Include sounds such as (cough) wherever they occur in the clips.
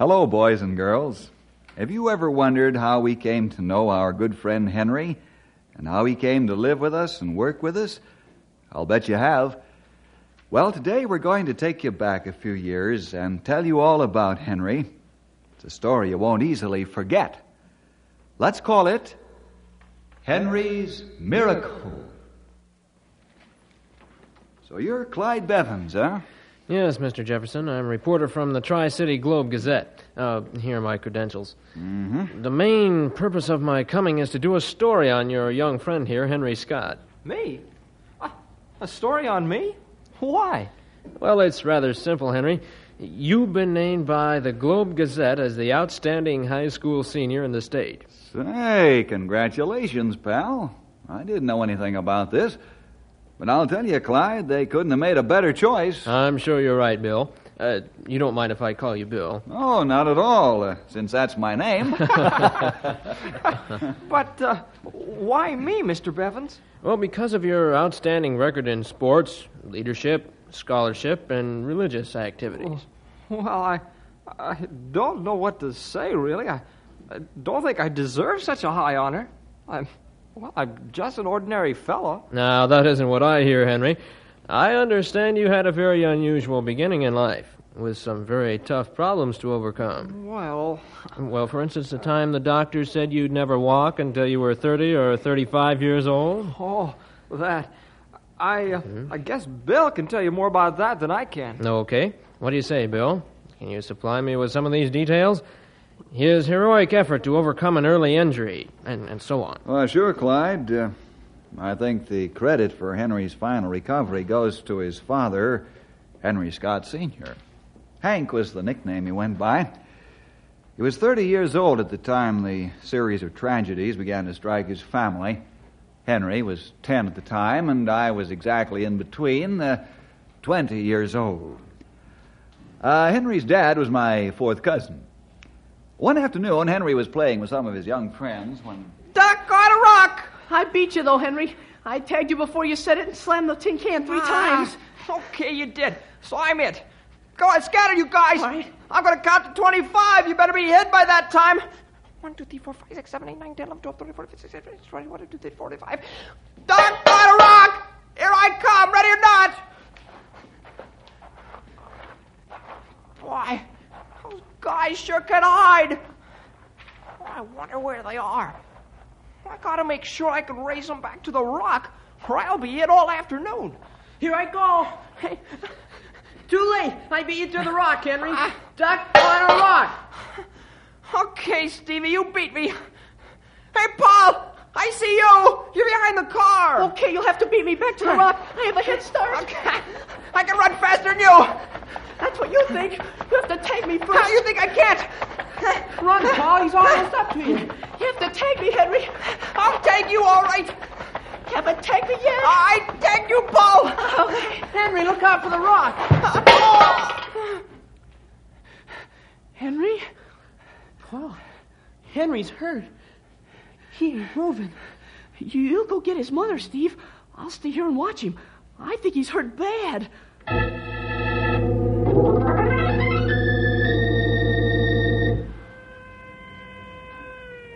Hello, boys and girls. Have you ever wondered how we came to know our good friend Henry and how he came to live with us and work with us? I'll bet you have. Well, today we're going to take you back a few years and tell you all about Henry. It's a story you won't easily forget. Let's call it Henry's Miracle. So you're Clyde Bevins, huh? Yes, Mr. Jefferson. I'm a reporter from the Tri City Globe Gazette. Uh, here are my credentials. Mm-hmm. The main purpose of my coming is to do a story on your young friend here, Henry Scott. Me? A- A story on me? Why? Well, it's rather simple, Henry. You've been named by the Globe Gazette as the outstanding high school senior in the state. Say, congratulations, pal. I didn't know anything about this. But I'll tell you, Clyde, they couldn't have made a better choice. I'm sure you're right, Bill. Uh, you don't mind if I call you Bill? Oh, not at all, uh, since that's my name. (laughs) (laughs) But uh, why me, Mr. Bevins? Well, because of your outstanding record in sports, leadership, scholarship, and religious activities. Well, I, I don't know what to say, really. I, I don't think I deserve such a high honor. I'm, well, I'm just an ordinary fellow. Now, that isn't what I hear, Henry. I understand you had a very unusual beginning in life, with some very tough problems to overcome. Well, Well, for instance, the time the doctor said you'd never walk until you were 30 or 35 years old. oh, that. I, uh, I guess Bill can tell you more about that than I can. Okay. What do you say, Bill? Can you supply me with some of these details? His heroic effort to overcome an early injury, and, and so on. well, sure, Clyde. Uh, I think the credit for Henry's final recovery goes to his father, Henry Scott Sr. Hank was the nickname he went by. He was 30 years old at the time the series of tragedies began to strike his family. Henry was 10 at the time, and I was exactly in between, uh, 20 years old. Uh, Henry's dad was my fourth cousin. One afternoon, Henry was playing with some of his young friends when. Duck on a rock! I beat you, though, Henry. I tagged you before you said it and slammed the tin can three times. Ah, Okay, you did. So I'm it. Go on, scatter, you guys. All right. I'm going to count to 25. You better be hit by that time. 1, 2, 3, 4, 5, 6, 7, 8, 9, 10, 11, 12, 13, 14, 15, 16, 17, 18, 20, 22, 23, 24, 25. Duck on a rock! Here I come, ready or not. Boy, those guys sure can hide. I wonder where they are. I gotta make sure I can race them back to the rock, or I'll be hit all afternoon. Here I go. Hey, too late. I beat you to the rock, Henry. Duck on a rock. Okay, Stevie, you beat me. Hey, Paul, I see you. You're behind the car. Okay, you'll have to beat me back to the rock. I have a head start. (laughs) Okay. I can run faster than you. That's what you think. You have to tag me first. How you think I can't? Run, (laughs) Paul. He's almost up to you. You have to tag me, Henry. I'll take you, all right. You haven't tagged me yet. I take you, Paul. Okay. Henry, look out for the rock. Henry? Paul, Henry's hurt. He ain't moving. You, you go get his mother, Steve. I'll stay here and watch him. I think he's hurt bad.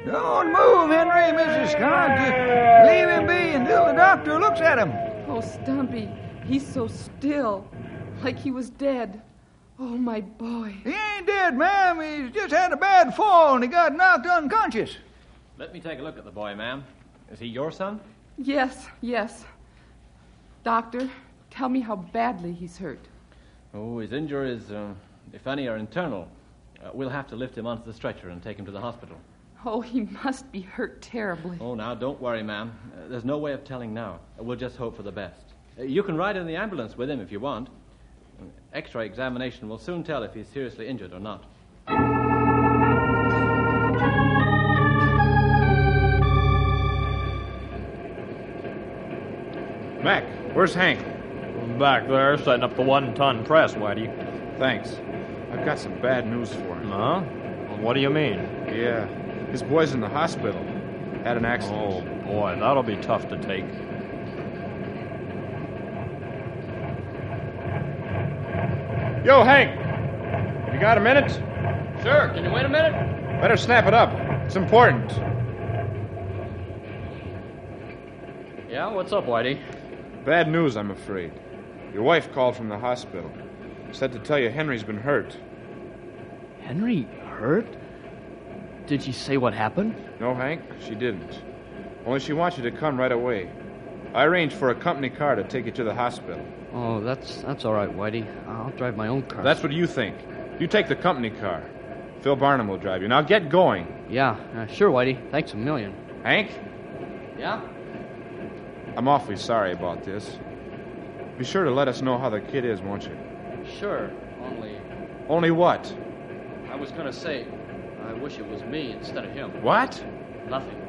Don't move, Henry, Mrs. Scott. Just leave him be until the doctor looks at him. Oh, Stumpy, he's so still, like he was dead. Oh, my boy. He ain't dead, ma'am. He's just had a bad fall and he got knocked unconscious. Let me take a look at the boy, ma'am. Is he your son? Yes, yes. Doctor, tell me how badly he's hurt. Oh, his injuries, uh, if any, are internal. Uh, we'll have to lift him onto the stretcher and take him to the hospital. Oh, he must be hurt terribly. Oh, now, don't worry, ma'am. Uh, there's no way of telling now. We'll just hope for the best. Uh, you can ride in the ambulance with him if you want. X ray examination will soon tell if he's seriously injured or not. Mac, where's Hank? Back there, setting up the one ton press, Whitey. Thanks. I've got some bad news for him. Huh? What do you mean? Yeah, his boy's in the hospital. Had an accident. Oh, boy, that'll be tough to take. Yo, Hank! You got a minute? Sure. Can you wait a minute? Better snap it up. It's important. Yeah, what's up, Whitey? Bad news, I'm afraid. Your wife called from the hospital. Said to tell you Henry's been hurt. Henry hurt? Did she say what happened? No, Hank, she didn't. Only she wants you to come right away. I arranged for a company car to take you to the hospital. Oh, that's that's all right, Whitey. I'll drive my own car. That's what you think. You take the company car. Phil Barnum will drive you. Now get going. Yeah, uh, sure, Whitey. Thanks a million. Hank, Yeah? I'm awfully sorry about this. Be sure to let us know how the kid is, won't you? Sure. Only Only what? I was gonna say, I wish it was me instead of him. What? Nothing.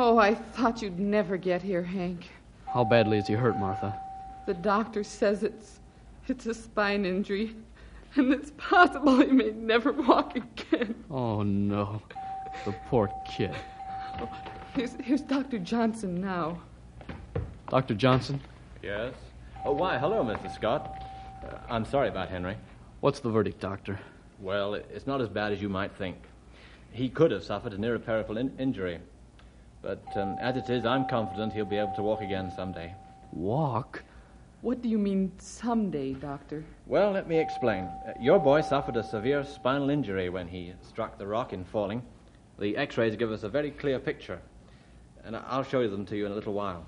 Oh, I thought you'd never get here, Hank. How badly is he hurt, Martha? The doctor says it's it's a spine injury, and it's possible he may never walk again. Oh no, the poor kid. Here's, here's Dr. Johnson now. Dr. Johnson, Yes? Oh, why, hello, Mr. Scott. Uh, I'm sorry about Henry. what's the verdict, Doctor? Well, it's not as bad as you might think. He could have suffered an irreparable in- injury. But um, as it is, I'm confident he'll be able to walk again someday. Walk? What do you mean someday, Doctor? Well, let me explain. Uh, your boy suffered a severe spinal injury when he struck the rock in falling. The x rays give us a very clear picture, and I- I'll show them to you in a little while.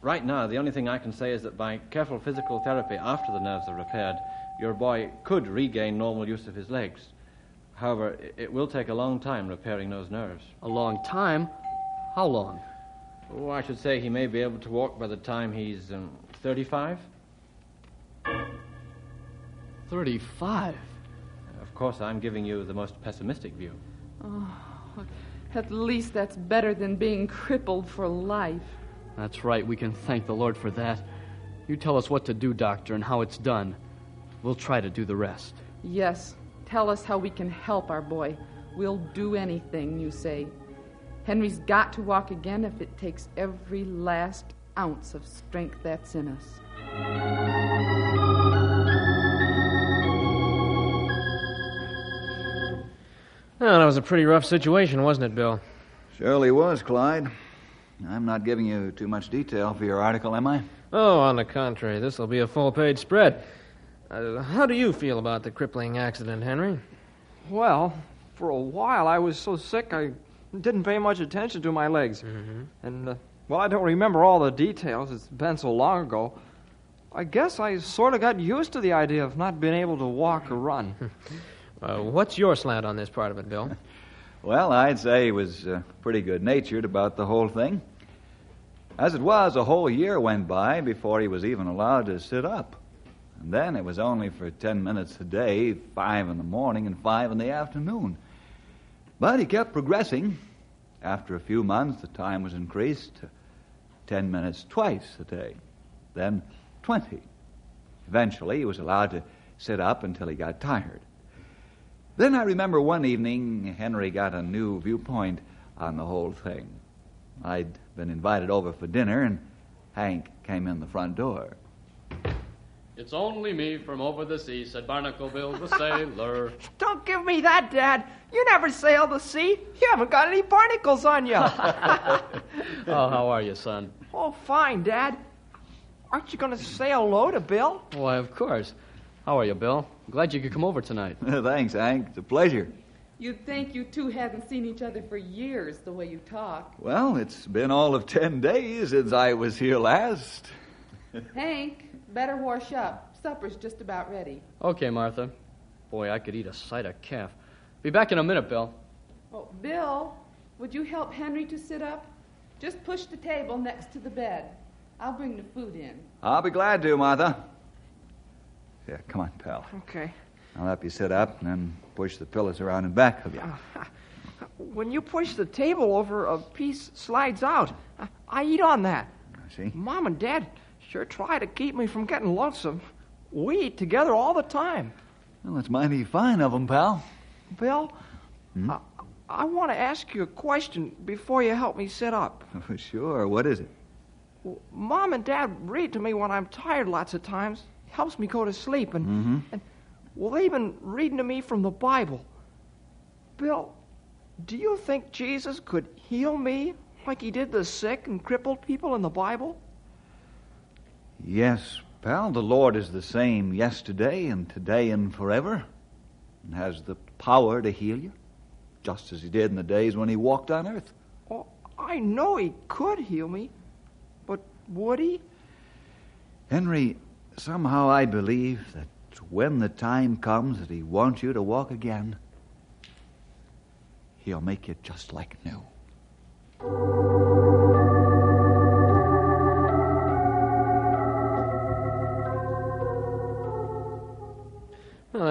Right now, the only thing I can say is that by careful physical therapy after the nerves are repaired, your boy could regain normal use of his legs. However, it will take a long time repairing those nerves. A long time? How long? Oh, I should say he may be able to walk by the time he's um, 35. 35. Of course, I'm giving you the most pessimistic view. Oh, At least that's better than being crippled for life. That's right, we can thank the Lord for that. You tell us what to do, Doctor, and how it's done. We'll try to do the rest. Yes, tell us how we can help our boy. We'll do anything you say. Henry's got to walk again if it takes every last ounce of strength that's in us. Well, that was a pretty rough situation, wasn't it, Bill? Surely was, Clyde. I'm not giving you too much detail for your article, am I? Oh, on the contrary, this will be a full page spread. Uh, how do you feel about the crippling accident, Henry? Well, for a while I was so sick I didn't pay much attention to my legs. And, uh, well, I don't remember all the details. It's been so long ago. I guess I sort of got used to the idea of not being able to walk or run. (laughs) Uh, what's your slant on this part of it, Bill? Well, I'd say he was uh, pretty good natured about the whole thing. As it was, a whole year went by before he was even allowed to sit up. And then it was only for ten minutes a day, five in the morning and five in the afternoon. But he kept progressing. After a few months, the time was increased to ten minutes twice a day, then twenty. Eventually, he was allowed to sit up until he got tired. Then I remember one evening Henry got a new viewpoint on the whole thing. I'd been invited over for dinner, and Hank came in the front door. It's only me from over the sea, said Barnacle Bill the sailor. (laughs) Don't give me that, Dad. You never sailed the sea. You haven't got any barnacles on you. (laughs) oh, how are you, son? oh, fine, Dad. Aren't you going to say hello to Bill? Why, of course. How are you, Bill? Glad you could come over tonight. (laughs) Thanks, Hank. It's a pleasure. You'd think you two hadn't seen each other for years, the way you talk. Well, it's been all of ten days since I was here last. Hank, better wash up. Supper's just about ready. Okay, Martha. Boy, I could eat a sight of calf. Be back in a minute, Bill. Oh, Bill, would you help Henry to sit up? Just push the table next to the bed. I'll bring the food in. I'll be glad to, Martha. Yeah, come on, pal. Okay. I'll help you sit up and then push the pillows around in back of you. Uh, when you push the table over, a piece slides out. I, I eat on that. See? Mom and Dad sure try to keep me from getting lonesome. We eat together all the time. Well, that's mighty fine of 'em, pal. Bill, I, I want to ask you a question before you help me sit up. (laughs) sure. What is it? Mom and Dad read to me when I'm tired lots of times. Helps me go to sleep. And, Mm-hmm. and well, they've been reading to me from the Bible. Bill, do you think Jesus could heal me like he did the sick and crippled people in the Bible? Yes, pal. The Lord is the same yesterday and today and forever, and has the power to heal you, just as He did in the days when He walked on earth. Oh, I know he could heal me, but would he? Henry, somehow I believe that when the time comes that He wants you to walk again, He'll make you just like new.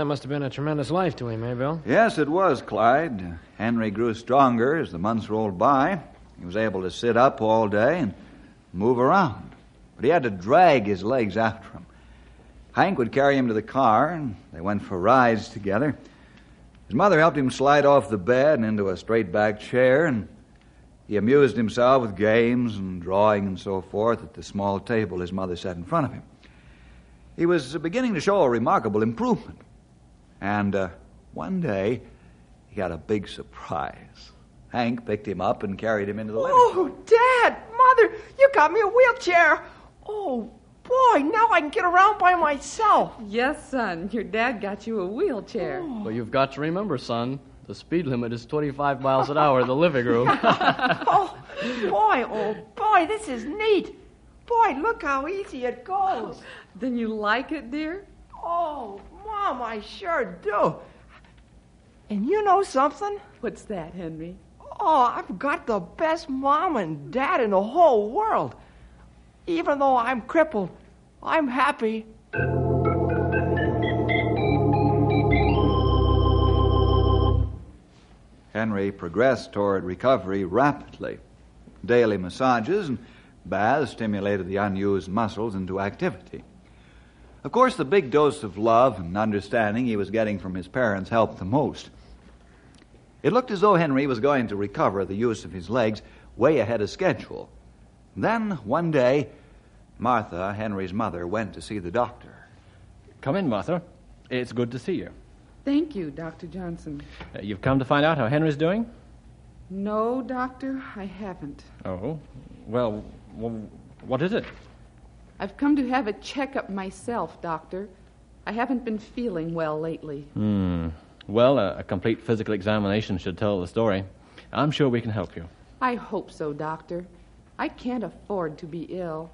That must have been a tremendous life to him, eh, Bill? Yes, it was, Clyde. Henry grew stronger as the months rolled by. He was able to sit up all day and move around. But he had to drag his legs after him. Hank would carry him to the car, and they went for rides together. His mother helped him slide off the bed and into a straight back chair, and he amused himself with games and drawing and so forth at the small table his mother set in front of him. He was beginning to show a remarkable improvement. And uh, one day, he got a big surprise. Hank picked him up and carried him into the living room. Oh, Dad, Mother, you got me a wheelchair. Oh, boy, now I can get around by myself. Yes, son, your dad got you a wheelchair. But you've got to remember, son, the speed limit is 25 miles an hour in the living room. (laughs) oh, boy, oh, boy, this is neat. Boy, look how easy it goes. Then you like it, dear? Oh, Mom, I sure do. And you know something? What's that, Henry? Oh, I've got the best mom and dad in the whole world. Even though I'm crippled, I'm happy. Henry progressed toward recovery rapidly. Daily massages and baths stimulated the unused muscles into activity. Of course, the big dose of love and understanding he was getting from his parents helped the most. It looked as though Henry was going to recover the use of his legs way ahead of schedule. Then, one day, Martha, Henry's mother, went to see the doctor. Come in, Martha. It's good to see you. Thank you, Dr. Johnson. Uh, you've come to find out how Henry's doing? No, Doctor, I haven't. Oh, well, well what is it? I've come to have a checkup myself, Doctor. I haven't been feeling well lately. Hmm. Well, a, a complete physical examination should tell the story. I'm sure we can help you. I hope so, Doctor. I can't afford to be ill.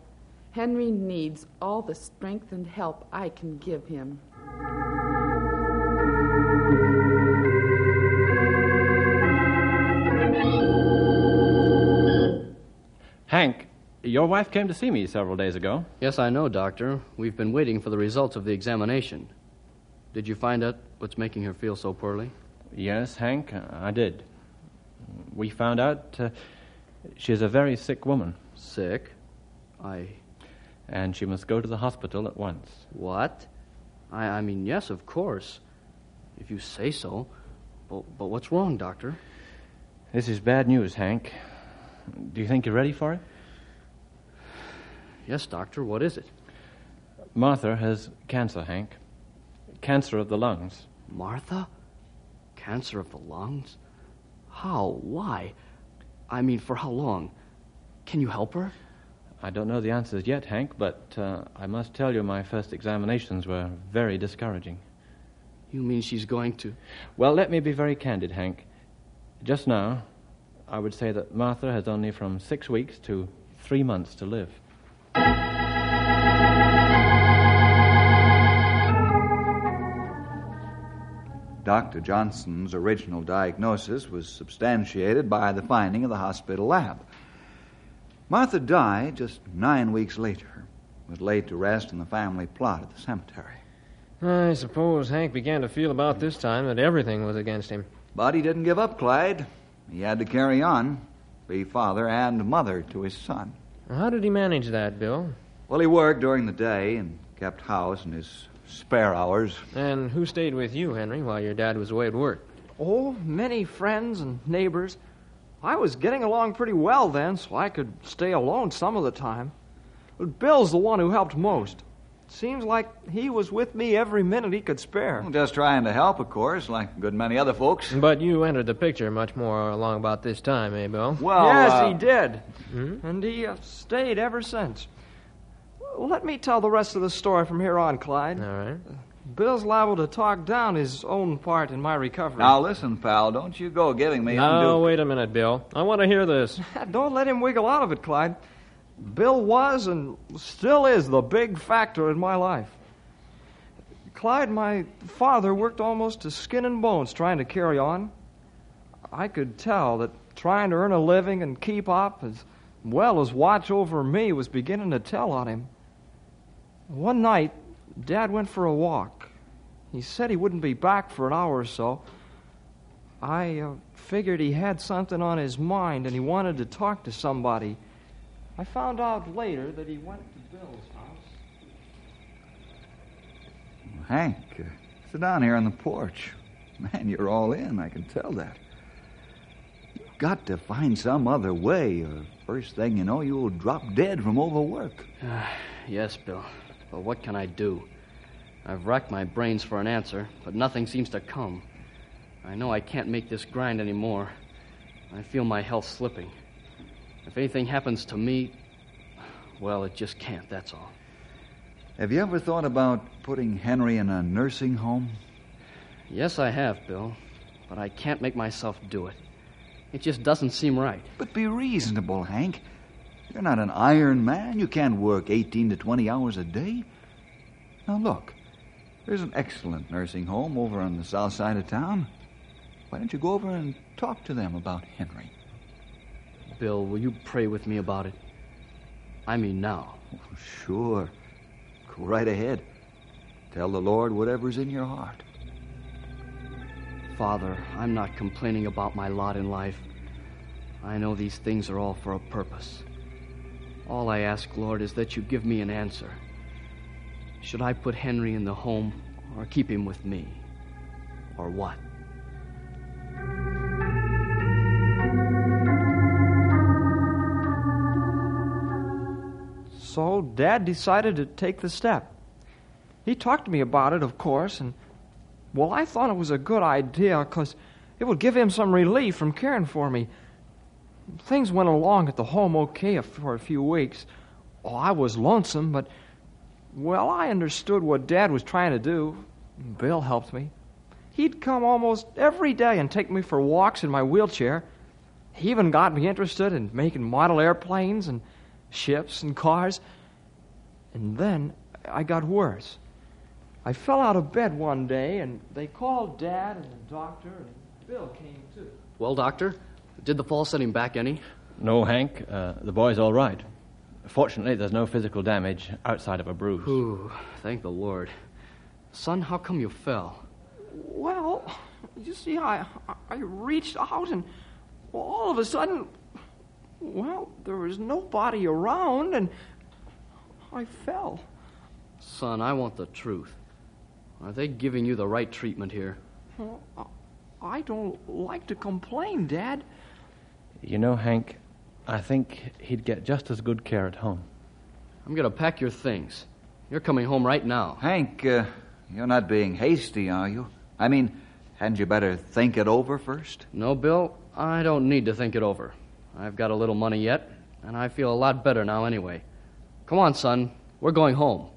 Henry needs all the strength and help I can give him. Your wife came to see me several days ago. yes, I know, Doctor. We've been waiting for the results of the examination. Did you find out what's making her feel so poorly? Yes, Hank, I did. We found out uh, she's a very sick woman, Sick? I. and she must go to the hospital at once. What? I, I mean, yes, of course. If you say so. But, but what's wrong, Doctor? This is bad news, Hank. Do you think you're ready for it? Yes, Doctor, what is it? Martha has cancer, Hank. Cancer of the lungs. Martha? Cancer of the lungs? How? Why? I mean, for how long? Can you help her? I don't know the answers yet, Hank, but uh, I must tell you my first examinations were very discouraging. You mean she's going to. Well, let me be very candid, Hank. Just now, I would say that Martha has only from six weeks to three months to live. Dr. Johnson's original diagnosis was substantiated by the finding of the hospital lab. Martha died just nine weeks later, was laid to rest in the family plot at the cemetery. I suppose Hank began to feel about this time that everything was against him. But he didn't give up, Clyde. He had to carry on, be father and mother to his son. How did he manage that, Bill? Well, he worked during the day and kept house in his spare hours. And who stayed with you, Henry, while your dad was away at work? Oh, many friends and neighbors. I was getting along pretty well then, so I could stay alone some of the time. But Bill's the one who helped most. Seems like he was with me every minute he could spare. Just trying to help, of course, like a good many other folks. But you entered the picture much more along about this time, eh, Bill? Well, yes, uh, he did. Hmm? And he uh, stayed ever since. Well, let me tell the rest of the story from here on, Clyde. All right. Bill's liable to talk down his own part in my recovery. Now, listen, pal, don't you go giving me Now, undue... wait a minute, Bill. I want to hear this. (laughs) Don't let him wiggle out of it, Clyde. Bill was and still is the big factor in my life. Clyde, my father worked almost to skin and bones trying to carry on. I could tell that trying to earn a living and keep up as well as watch over me was beginning to tell on him. One night, Dad went for a walk. He said he wouldn't be back for an hour or so. I uh, figured he had something on his mind and he wanted to talk to somebody. I found out later that he went to Bill's house. Hank, uh, sit down here on the porch. Man, you're all in, I can tell that. You've got to find some other way, or first thing you know, you'll drop dead from overwork. yes, Bill. But what can I do? I've racked my brains for an answer, but nothing seems to come. I know I can't make this grind anymore. I feel my health slipping. If anything happens to me, well, it just can't, that's all. Have you ever thought about putting Henry in a nursing home? Yes, I have, Bill. But I can't make myself do it. It just doesn't seem right. But be reasonable, Hank. You're not an iron man. You can't work 18 to 20 hours a day. Now, look. There's an excellent nursing home over on the south side of town. Why don't you go over and talk to them about Henry? Bill, will you pray with me about it? I mean, now. Oh, sure. Go right ahead. Tell the Lord whatever's in your heart. Father, I'm not complaining about my lot in life. I know these things are all for a purpose. All I ask, Lord, is that you give me an answer. Should I put Henry in the home or keep him with me? Or what? So Dad decided to take the step. He talked to me about it, of course, and, well, I thought it was a good idea because it would give him some relief from caring for me. Things went along at the home okay for a few weeks. Oh, I was lonesome, but, well, I understood what Dad was trying to do. Bill helped me. He'd come almost every day and take me for walks in my wheelchair. He even got me interested in making model airplanes and ships and cars. And then I got worse. I fell out of bed one day, and they called Dad and the doctor, and Bill came too. Well, Doctor, did the fall set him back any? No, Hank. Uh, the boy's all right. Fortunately, there's no physical damage outside of a bruise. Ooh, thank the Lord. Son, how come you fell? Well, you see, I I reached out, and all of a sudden, well, there was nobody around, and I fell. Son, I want the truth. Are they giving you the right treatment here? Well, I don't like to complain, Dad. You know, Hank, I think he'd get just as good care at home. I'm going to pack your things. You're coming home right now. Hank, uh, you're not being hasty, are you? I mean, hadn't you better think it over first? No, Bill, I don't need to think it over. I've got a little money yet, and I feel a lot better now anyway. Come on, son. We're going home.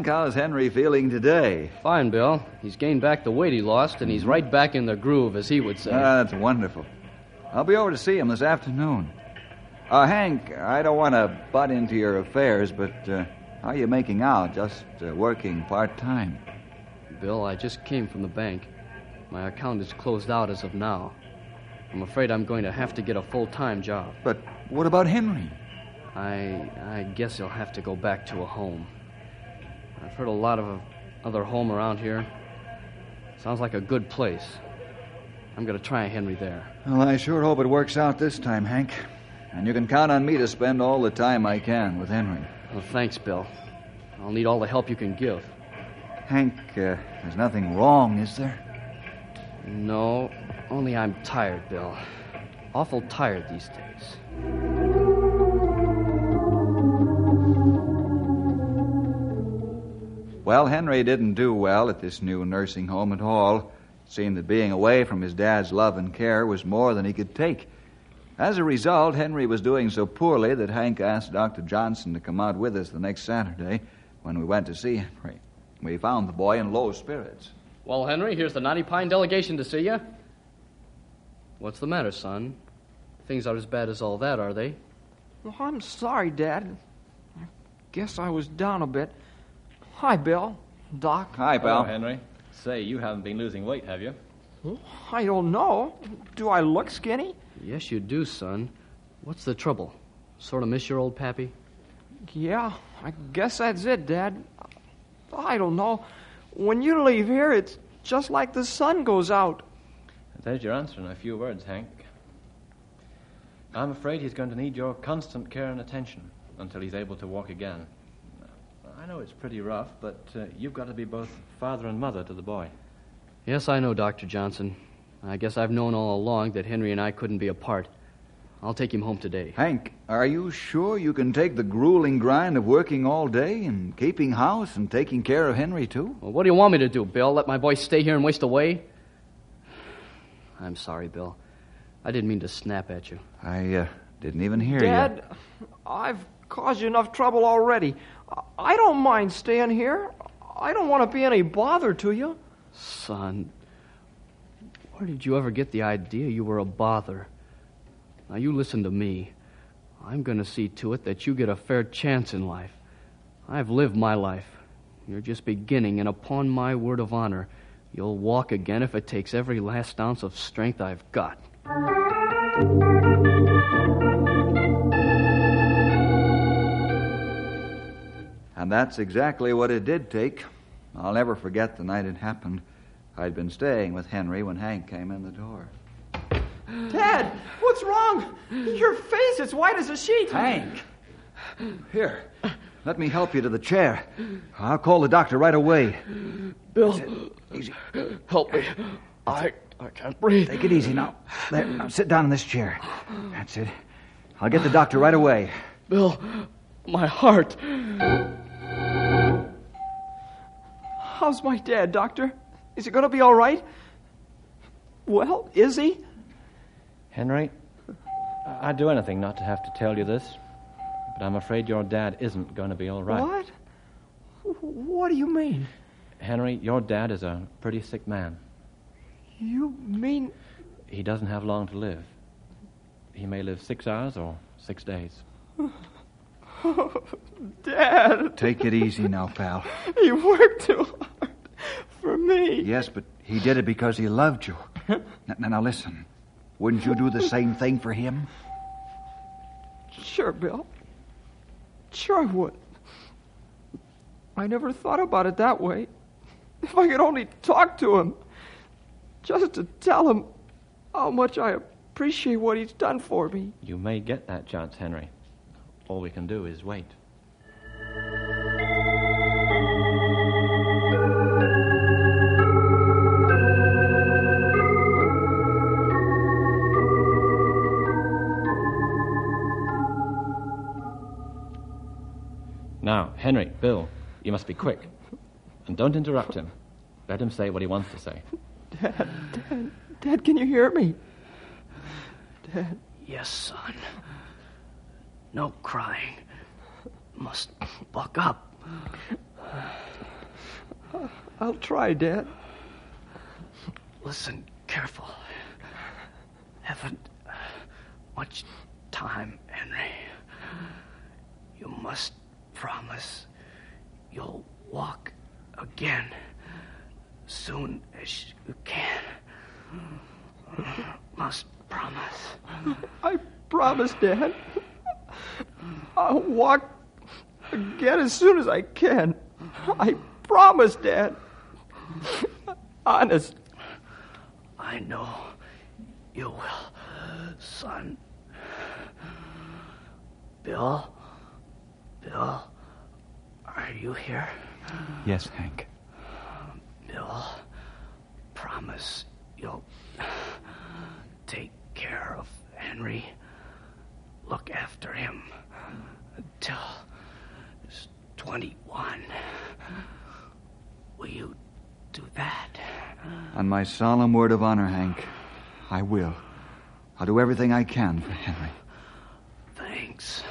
Hank, how's Henry feeling today? Fine, Bill. He's gained back the weight he lost, and he's right back in the groove, as he would say. Ah, that's wonderful. I'll be over to see him this afternoon. Uh, Hank, I don't want to butt into your affairs, but uh, how are you making out? Just uh, working part time? Bill, I just came from the bank. My account is closed out as of now. I'm afraid I'm going to have to get a full time job. But what about Henry? I I guess he'll have to go back to a home. I've heard a lot of other home around here. Sounds like a good place. I'm going to try Henry there. Well, I sure hope it works out this time, Hank. And you can count on me to spend all the time I can with Henry. Well, thanks, Bill. I'll need all the help you can give. Hank, uh, there's nothing wrong, is there? No, only I'm tired, Bill. Awful tired these days. Well, Henry didn't do well at this new nursing home at all. It seemed that being away from his dad's love and care was more than he could take. As a result, Henry was doing so poorly that Hank asked Dr. Johnson to come out with us the next Saturday when we went to see Henry. We found the boy in low spirits. Well, Henry, here's the Knotty Pine delegation to see you. What's the matter, son? Things aren't as bad as all that, are they? Well, I'm sorry, Dad. I guess I was down a bit. Hi, Bill. Doc. Hi, Hello. Henry. Say, you haven't been losing weight, have you? Hmm? I don't know. Do I look skinny? Yes, you do, son. What's the trouble? Sort of miss your old pappy? Yeah, I guess that's it, Dad. I don't know. When you leave here, it's just like the sun goes out. There's your answer in a few words, Hank. I'm afraid he's going to need your constant care and attention until he's able to walk again. I know it's pretty rough, but uh, you've got to be both father and mother to the boy. Yes, I know, Dr. Johnson. I guess I've known all along that Henry and I couldn't be apart. I'll take him home today. Hank, are you sure you can take the grueling grind of working all day and keeping house and taking care of Henry, too? Well, what do you want me to do, Bill? Let my boy stay here and waste away? I'm sorry, Bill. I didn't mean to snap at you. I uh, didn't even hear you. Dad, I've caused you enough trouble already. I- don't mind staying here. I don't want to be any bother to you. Son, where did you ever get the idea you were a bother? Now, you listen to me. I'm going to see to it that you get a fair chance in life. I've lived my life. You're just beginning, and upon my word of honor, you'll walk again if it takes every last ounce of strength I've got. And that's exactly what it did take. I'll never forget the night it happened. I'd been staying with Henry when Hank came in the door. Dad, what's wrong? Your face is white as a sheet. Hank! Here, let me help you to the chair. I'll call the doctor right away. Bill, Easy. help me. I, I can't breathe. Take it easy now. There, now sit down in this chair. That's it. I'll get the doctor right away. Bill, my heart. How's my dad, Doctor? Is he going to be all right? Well, is he? Henry, I'd do anything not to have to tell you this, but I'm afraid your dad isn't going to be all right. What? What do you mean? Henry, your dad is a pretty sick man. You mean. He doesn't have long to live. He may live six hours or six days. (laughs) (laughs) Dad, Take it easy now, pal. he worked too hard for me. Yes, but he did it because he loved you. Now, now listen. Wouldn't you do the same thing for him? Sure, Bill. Sure, I would. I never thought about it that way. If I could only talk to him, just to tell him how much I appreciate what he's done for me. You may get that chance, Henry. All we can do is wait. Now, Henry, Bill, you must be quick. And don't interrupt him. Let him say what he wants to say. Dad, Dad, Dad, can you hear me? Dad, Yes, son. No crying. Must buck up. I'll try, Dad. Listen careful. Haven't much time, Henry. You must promise you'll walk again soon as you can. Must promise. I promise, Dad. I'll walk again as soon as I can. I promise, Dad. Honest. I know you will, son. Bill? Bill? Are you here? Yes, Hank. Bill, promise you'll take care of Henry. Look after him until he's 21. Will you do that? On my solemn word of honor, Hank, I will. I'll do everything I can for Henry. Thanks.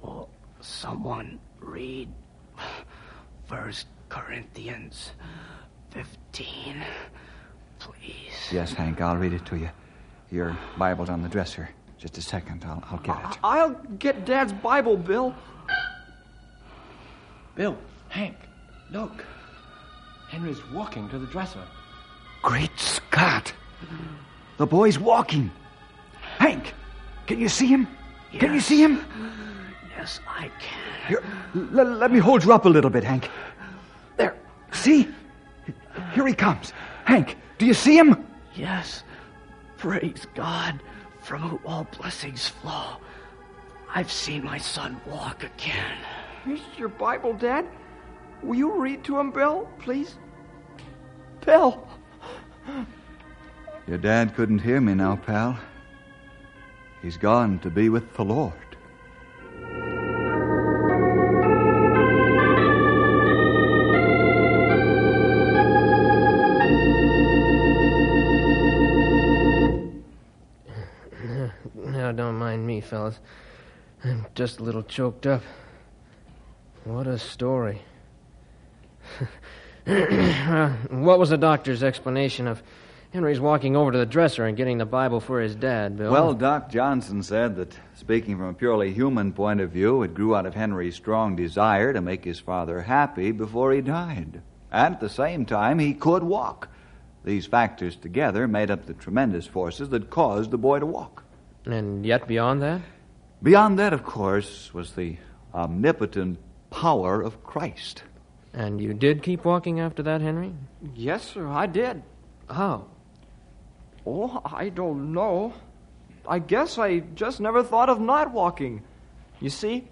Will someone read First Corinthians 15, please? Yes, Hank, I'll read it to you. Your Bible's on the dresser. Just a second, I'll, I'll get it. I'll get Dad's Bible, Bill. Bill, Hank, look. Henry's walking to the dresser. Great Scott! The boy's walking. Hank, can you see him? Can you see him? Yes, I can. Here, l- let me hold you up a little bit, Hank. There. See? Here he comes. Hank, do you see him? Yes. Praise God, from whom all blessings flow. I've seen my son walk again. Here's your Bible, Dad. Will you read to him, Bill, please? Bill. Your dad couldn't hear me now, pal. He's gone to be with the Lord. Fellas. I'm just a little choked up. What a story. Uh, (coughs) what was the doctor's explanation of Henry's walking over to the dresser and getting the Bible for his dad, Bill? Well, Doc Johnson said that, speaking from a purely human point of view, it grew out of Henry's strong desire to make his father happy before he died. And at the same time, he could walk. These factors together made up the tremendous forces that caused the boy to walk. And yet beyond that? Beyond that, of course, was the omnipotent power of Christ. And you did keep walking after that, Henry? Yes, sir, I did. How? Oh, I don't know. I guess I just never thought of not walking. You see,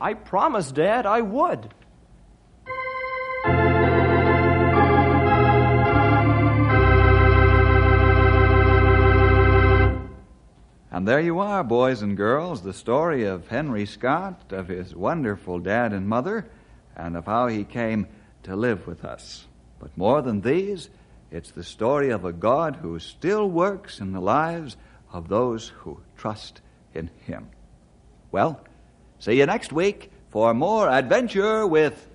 I promised Dad I would. And there you are, boys and girls, the story of Henry Scott, of his wonderful dad and mother, and of how he came to live with us. But more than these, it's the story of a God who still works in the lives of those who trust in him. Well, see you next week for more adventure with